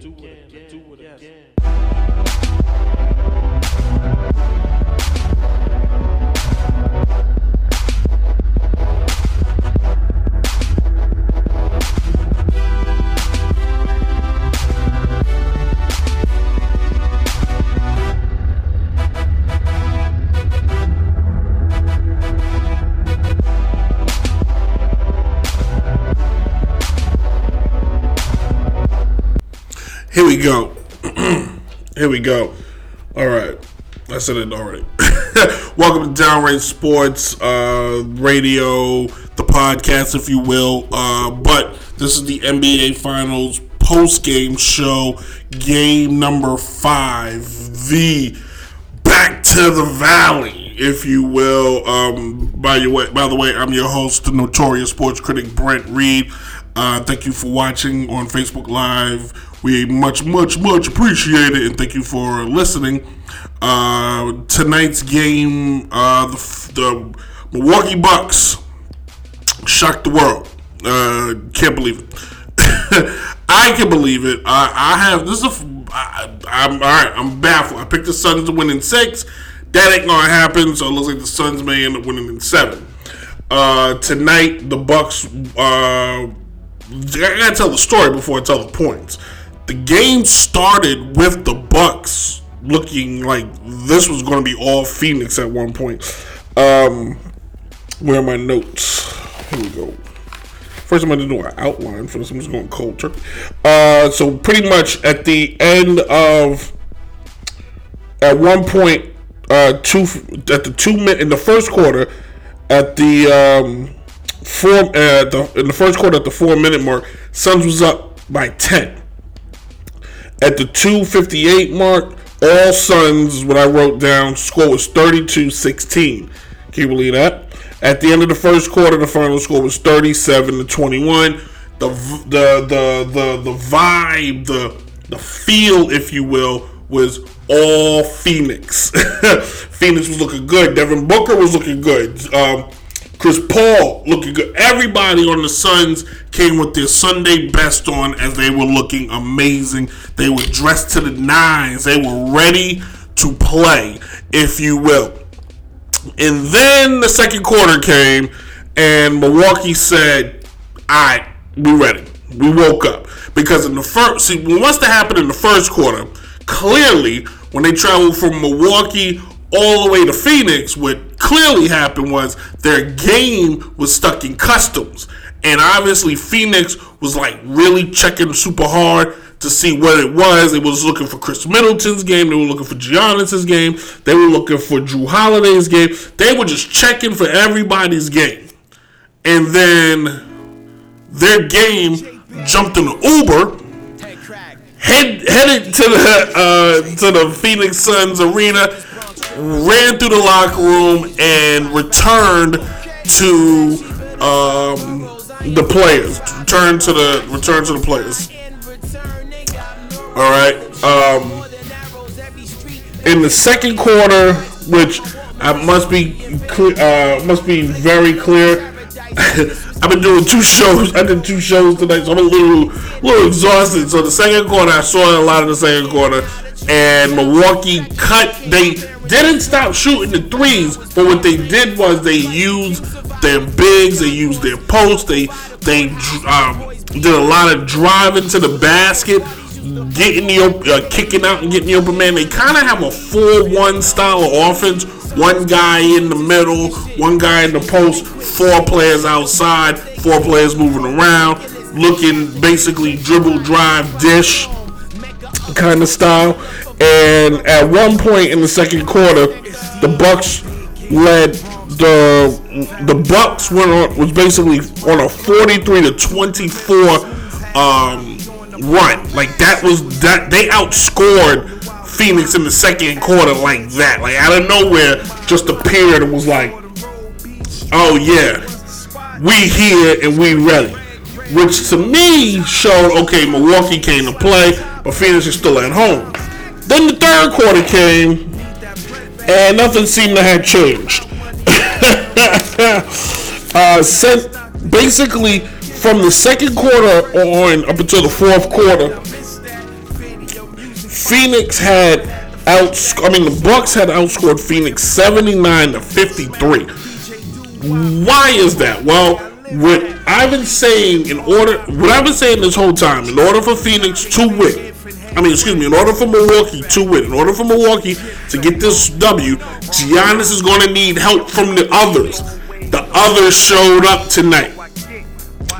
Here we go. Here we go. All right. I said it already. Welcome to Downright Sports uh, Radio, the podcast, if you will. Uh, but this is the NBA Finals post game show, game number five. The back to the valley, if you will. Um, by your way, by the way, I'm your host, the notorious sports critic Brent Reed. Uh, thank you for watching on Facebook Live. We much, much, much appreciate it, and thank you for listening. Uh, tonight's game, uh, the, the Milwaukee Bucks shocked the world. Uh, can't believe it. I can believe it. I, I have this is a. I, I'm all right. I'm baffled. I picked the Suns to win in six. That ain't gonna happen. So it looks like the Suns may end up winning in seven. Uh, tonight, the Bucks. Uh, I gotta tell the story before I tell the points. The game started with the Bucks looking like this was going to be all Phoenix at one point. Um, where are my notes? Here we go. First, I'm going to do an outline for this. I'm just going cold turkey. Uh, so pretty much at the end of, at one point, uh, two at the two minute in the first quarter, at the um, four uh, the, in the first quarter at the four minute mark, Suns was up by ten. At the 258 mark, all Suns, what I wrote down, score was 32 16. Can you believe that? At the end of the first quarter, the final score was 37 to 21. The, the, the, the, the vibe, the, the feel, if you will, was all Phoenix. Phoenix was looking good. Devin Booker was looking good. Um, Chris Paul looking good. Everybody on the Suns came with their Sunday best on as they were looking amazing. They were dressed to the nines. They were ready to play, if you will. And then the second quarter came, and Milwaukee said, "All right, we ready." We woke up because in the first, see, what's to happen in the first quarter? Clearly, when they traveled from Milwaukee all the way to Phoenix, what clearly happened was their game was stuck in customs. And obviously, Phoenix was like really checking super hard to see what it was. They was looking for Khris Middleton's game. They were looking for Giannis's game. They were looking for Jrue Holiday's game. They were just checking for everybody's game. And then their game jumped in the Uber, head, headed to the uh, to the Phoenix Suns arena, ran through the locker room, and returned to um, the players. Return to the return to the players. All right. Um, in the second quarter, which I must be uh, must be very clear. I've been doing two shows. I did two shows tonight, so I'm a little, little exhausted. So the second quarter, I saw a lot of the second quarter, and Milwaukee cut. They didn't stop shooting the threes, but what they did was they used their bigs, they used their posts, they they um, did a lot of driving to the basket, getting the uh, kicking out and getting the open man. They kind of have a four-one style of offense. One guy in the middle, one guy in the post, four players outside, four players moving around, looking basically dribble, drive, dish kind of style. And at one point in the second quarter, the Bucks led the the Bucks went on was basically on a 43 to 24 um, run. Like that was that they outscored Phoenix in the second quarter like that. Like out of nowhere, just appeared and was like, "Oh yeah, we here and we ready." Which to me showed okay, Milwaukee came to play, but Phoenix is still at home. Then the third quarter came, and nothing seemed to have changed. uh, sent basically from the second quarter on up until the fourth quarter, Phoenix had out. I mean, the Bucks had outscored Phoenix 79 to 53. Why is that? Well, what I've been saying in order, what I've been saying this whole time, in order for Phoenix to win, I mean, excuse me, in order for Milwaukee to win, in order for Milwaukee to get this W, Giannis is going to need help from the others. The others showed up tonight.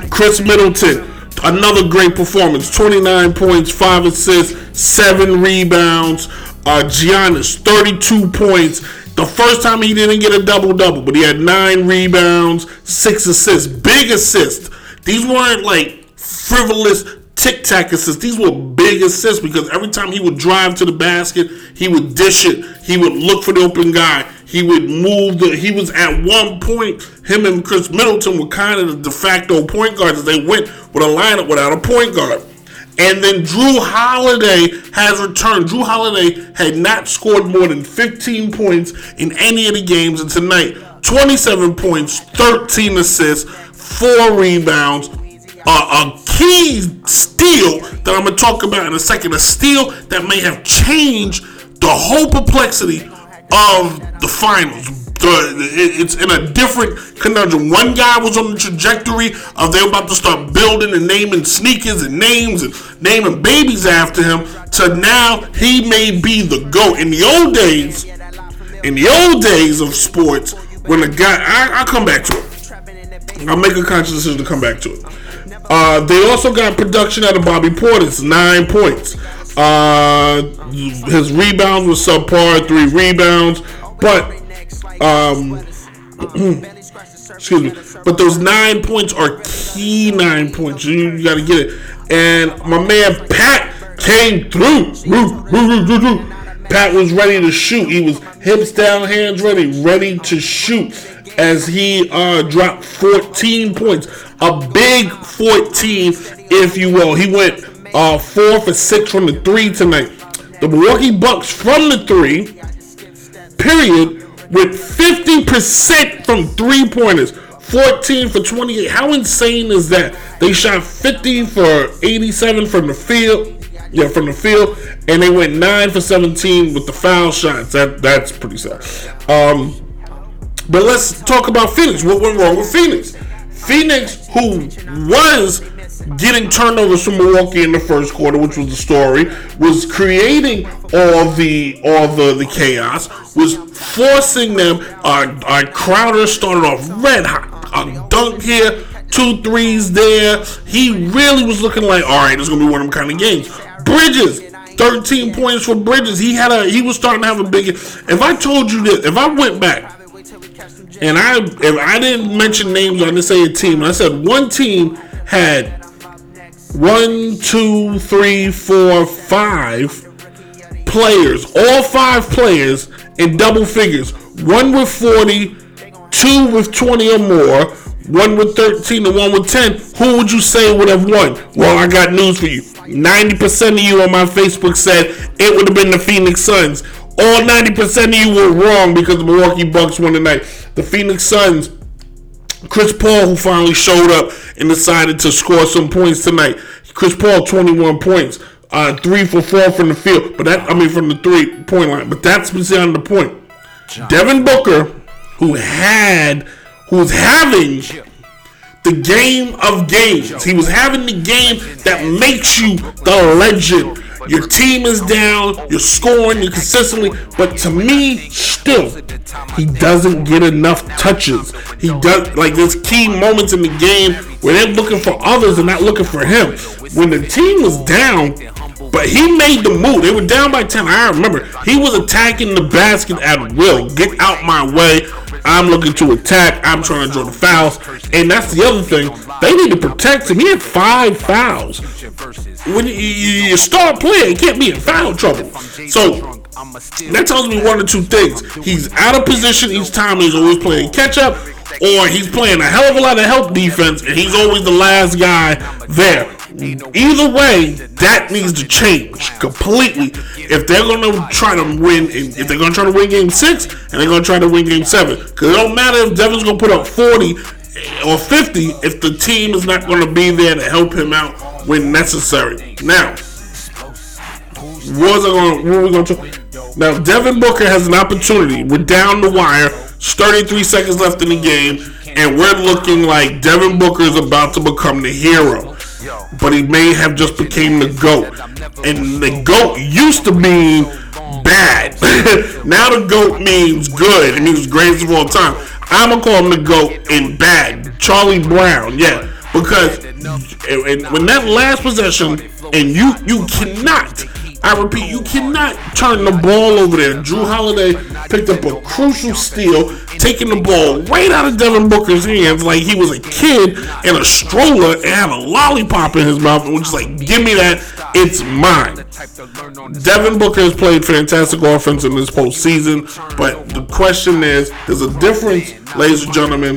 Khris Middleton, another great performance 29 points, 5 assists, 7 rebounds. Uh, Giannis, 32 points. The first time he didn't get a double double, but he had 9 rebounds, 6 assists. Big assists. These weren't like frivolous tic tac assists. These were big assists because every time he would drive to the basket, he would dish it. He would look for the open guy. He would move the. He was at one point. Him and Khris Middleton were kind of the de facto point guards. They went with a lineup without a point guard. And then Jrue Holiday has returned. Jrue Holiday had not scored more than 15 points in any of the games, and tonight 27 points, 13 assists, four rebounds, uh, a key steal that I'm going to talk about in a second. A steal that may have changed the whole perplexity of the finals. it's in a different conundrum. One guy was on the trajectory of they're about to start building and naming sneakers and names and naming babies after him. To now, he may be the GOAT. In the old days, in the old days of sports, when a guy, I, I'll come back to it. I'll make a conscious decision to come back to it. Uh, they also got production out of Bobby Portis, nine points. Uh, his rebounds were subpar, three rebounds, but um, excuse me. But those nine points are key nine points. You, you got to get it. And my man Pat came through. Pat was ready to shoot. He was hips down, hands ready, ready to shoot as he uh, dropped 14 points. A big 14, if you will. He went uh, four for six from the three tonight. The Milwaukee Bucks from the three, period, with 50% from three pointers. 14 for 28. How insane is that? They shot 50 for 87 from the field. Yeah, from the field, and they went nine for 17 with the foul shots. That that's pretty sad. Um, but let's talk about Phoenix. What went wrong with Phoenix? Phoenix, who was getting turnovers from Milwaukee in the first quarter, which was the story, was creating all the all the, the chaos, was forcing them. Our, our Crowder started off red hot, a dunk here, two threes there. He really was looking like, all right, it's gonna be one of them kind of games. Bridges, 13 points for Bridges. He had a he was starting to have a big. If I told you this, if I went back and I if I didn't mention names, I didn't say a team. I said one team had one, two, three, four, five players, all five players in double figures. One with 40, two with 20 or more, one with 13 and one with 10. Who would you say would have won? Well, I got news for you. 90% of you on my Facebook said it would have been the Phoenix Suns. All 90% of you were wrong because the Milwaukee Bucks won tonight. The Phoenix Suns, Chris Paul, who finally showed up and decided to score some points tonight. Chris Paul, 21 points. Uh, three for four from the field, but that I mean from the three point line. But that's beside the point. Devin Booker, who had, who was having the game of games. He was having the game that makes you the legend your team is down. You're scoring. You're consistently. But to me, still, he doesn't get enough touches. He does like there's key moments in the game where they're looking for others and not looking for him. When the team was down, but he made the move. They were down by 10. I remember he was attacking the basket at will. Get out my way. I'm looking to attack. I'm trying to draw the fouls. And that's the other thing. They need to protect him. He had five fouls. When you, you start playing, can't be in foul trouble. So that tells me one or two things. He's out of position each time. He's always playing catch up, or he's playing a hell of a lot of help defense, and he's always the last guy there. Either way, that needs to change completely. If they're to try to win, if they're to try to win game six, and they're to try to win game seven, because it don't matter if Devin's to put up 40 or 50 if the team is not going to be there to help him out when necessary. Now, was I going? What we going to? Now Devin Booker has an opportunity. We're down the wire. 33 seconds left in the game, and we're looking like Devin Booker is about to become the hero. But he may have just became the GOAT. And the GOAT used to mean bad. now the GOAT means good. It means greatest of all time. I'm to call him the GOAT in bad. Charlie Brown, yeah. Because when that last possession, and you you cannot I repeat, you cannot turn the ball over there. Jrue Holiday picked up a crucial steal, taking the ball right out of Devin Booker's hands like he was a kid in a stroller and had a lollipop in his mouth and was just like, give me that, it's mine. Devin Booker has played fantastic offense in this postseason, but the question is, there's a difference, ladies and gentlemen,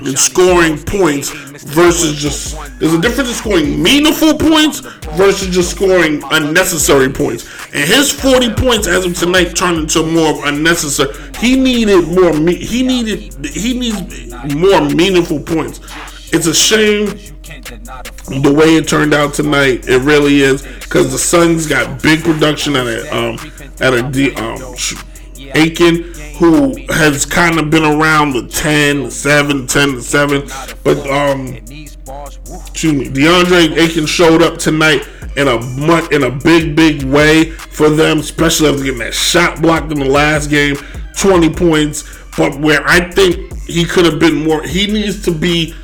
in scoring points versus just there's a difference in scoring meaningful points versus just scoring unnecessary points. And his 40 points as of tonight turned into more of unnecessary. He needed more. He needed. He needs more meaningful points. It's a shame the way it turned out tonight. It really is because the Suns got big production at a um at a um Ayton who has kind of been around the 10, 7, 10, 7. But, um, excuse me, Deandre Ayton showed up tonight in a much, in a big, big way for them, especially after getting that shot blocked in the last game, 20 points. But where I think he could have been more, he needs to be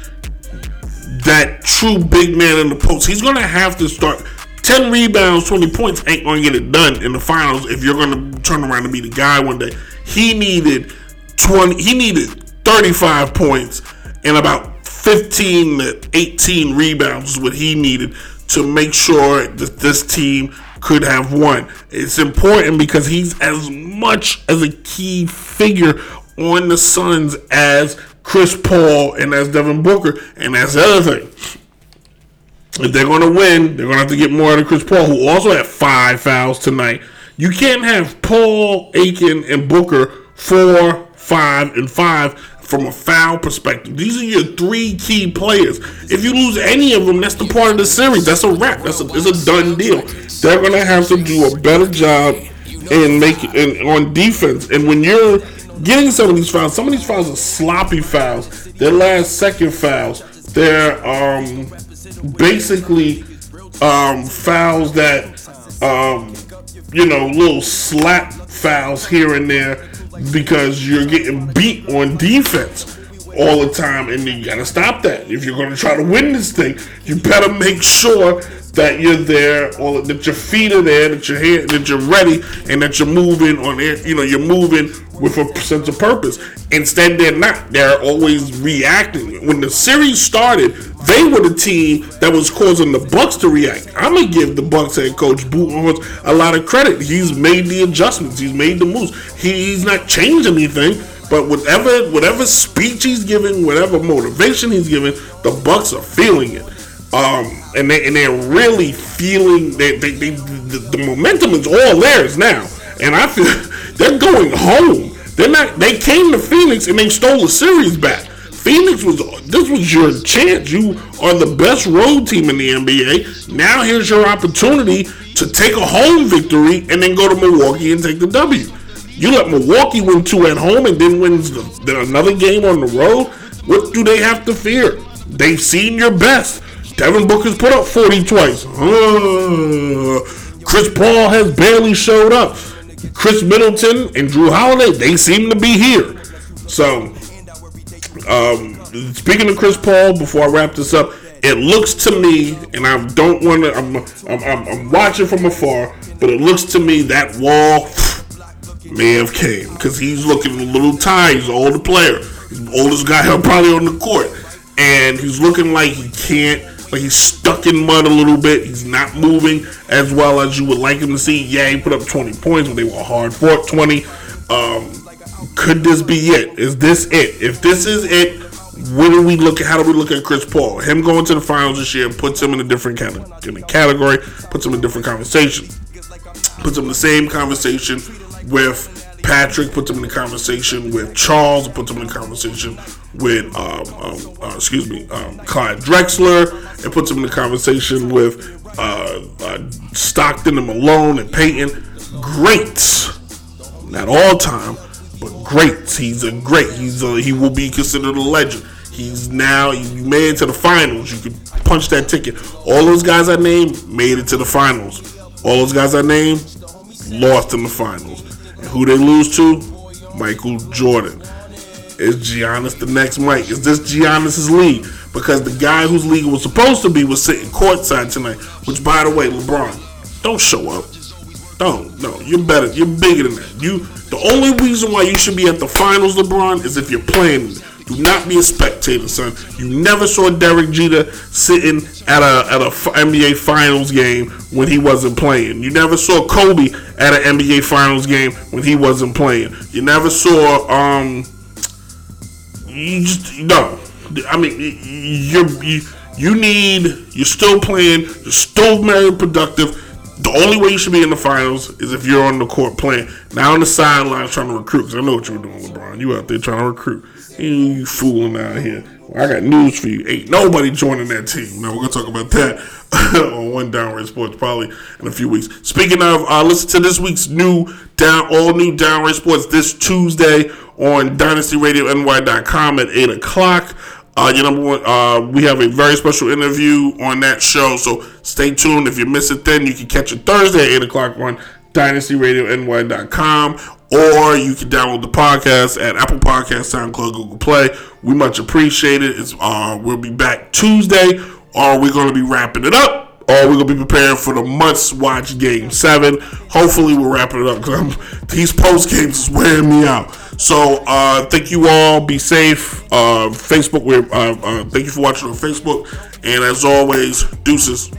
that true big man in the post. He's going to have to start 10 rebounds, 20 points ain't going to get it done in the finals if you're going to turn around and be the guy one day. He needed 20, he needed 35 points and about 15 to 18 rebounds is what he needed to make sure that this team could have won. It's important because he's as much as a key figure on the Suns as Chris Paul and that's Devin Booker. And that's the other thing. If they're going to win, they're going to have to get more out of Chris Paul, who also had five fouls tonight. You can't have Paul, Ayton, and Booker four, five, and five from a foul perspective. These are your three key players. If you lose any of them, that's the part of the series. That's a wrap. That's a, it's a done deal. They're gonna have to do a better job in making in, on defense. And when you're getting some of these fouls, some of these fouls are sloppy fouls. They're last second fouls. They're um, basically um, fouls that um, you know, little slap fouls here and there because you're getting beat on defense all the time, and you gotta stop that. If you're gonna try to win this thing, you better make sure that you're there, or that your feet are there, that you're here, that you're ready, and that you're moving on it. You know, you're moving with a sense of purpose. Instead, they're not. They're always reacting. When the series started, they were the team that was causing the Bucks to react. I'm gonna give the Bucks head coach Budenholzer a lot of credit. He's made the adjustments. He's made the moves. he's not changed anything. But whatever whatever speech he's giving, whatever motivation he's giving, the Bucks are feeling it. Um, and they and they're really feeling they, they, they the, the momentum is all theirs now, and I feel they're going home. They're not. They came to Phoenix and they stole the series back. Phoenix was this was your chance. You are the best road team in the NBA. Now here's your opportunity to take a home victory and then go to Milwaukee and take the W. You let Milwaukee win two at home and then wins the, another game on the road. What do they have to fear? They've seen your best. Devin Booker's put up 40 twice. Uh, Chris Paul has barely showed up. Khris Middleton and Jrue Holiday, they seem to be here. So, um, speaking of Chris Paul, before I wrap this up, it looks to me, and I don't want to, I'm, I'm, I'm, watching from afar, but it looks to me that wall may have came because he's looking a little tired. He's an older player, he's the oldest guy probably on the court, and he's looking like he can't like he's stuck in mud a little bit. He's not moving as well as you would like him to see. Yeah, he put up 20 points, but they were hard fought 20. Um, could this be it? Is this it? If this is it, where do we look at? How do we look at Chris Paul? Him going to the finals this year puts him in a different category, puts him in a different conversation, puts him in the same conversation with Patrick, puts him in the conversation with Charles, puts him in the conversation with, um, um, uh, excuse me, um, Clyde Drexler. It puts him in the conversation with uh, uh, Stockton and Malone and Payton. Greats. Not all time, but greats. He's a great. He's a, he will be considered a legend. He's now you made it to the finals. You could punch that ticket. All those guys I named made it to the finals. All those guys I named lost in the finals. And who they lose to? Michael Jordan. Is Giannis the next Mike? Is this Giannis's league? Because the guy whose league was supposed to be was sitting courtside tonight. Which, by the way, LeBron, don't show up. Don't. No, you're better. You're bigger than that. You. The only reason why you should be at the finals, LeBron, is if you're playing. Do not be a spectator, son. You never saw Derek Jeter sitting at a at a NBA Finals game when he wasn't playing. You never saw Kobe at an NBA Finals game when he wasn't playing. You never saw um. You just no. I mean, you're you, you need. You're still playing. You're still very productive. The only way you should be in the finals is if you're on the court playing. Now on the sidelines trying to recruit. Cause I know what you were doing, LeBron. You out there trying to recruit. You fooling out here. I got news for you. Ain't nobody joining that team. Now we're gonna talk about that on one downright sports probably in a few weeks. Speaking of, uh, listen to this week's new down all new downright sports this Tuesday on DynastyRadioNY.com at eight o'clock. Uh, your number one, uh, we have a very special interview on that show, so stay tuned. If you miss it, then you can catch it Thursday at eight o'clock on DynastyRadioNY.com or you can download the podcast at Apple Podcast, SoundCloud, Google Play. We much appreciate it. It's uh, we'll be back Tuesday, or we're going to be wrapping it up, or we're going to be preparing for the must-watch Game Seven. Hopefully, we're wrapping it up because these post games is wearing me out. So, uh, thank you all. Be safe. Uh, Facebook, we're, uh, uh, thank you for watching on Facebook, and as always, deuces.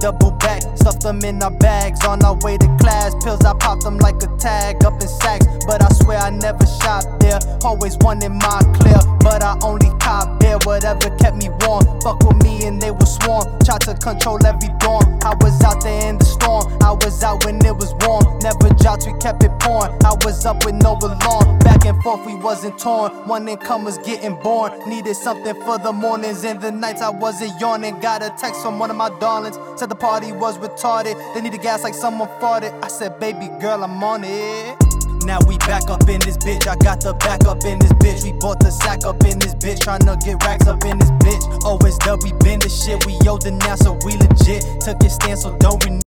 Double back, stuff them in our bags. On our way to class, pills I pop them like a tag up in sacks. But I swear I never shop there, always one in my clear. But I only cop there, whatever kept me warm. Fuck with me and they were swarm, tried to control every dorm. I was out there in the storm, I was out when it was warm. Never dropped, we kept it pouring. I was up with no alarm, back and forth, we wasn't torn. One income was getting born, needed something for the mornings and the nights I wasn't yawning. Got a text from one of my darlings, said the party was retarded. They needed gas like someone farted. I said, baby girl, I'm on it. Now we back up in this bitch. I got the back up in this bitch. We bought the sack up in this bitch. Tryna get racks up in this bitch. OSW, we been the shit. We owe the now, so we legit. Took your stand, so don't renew.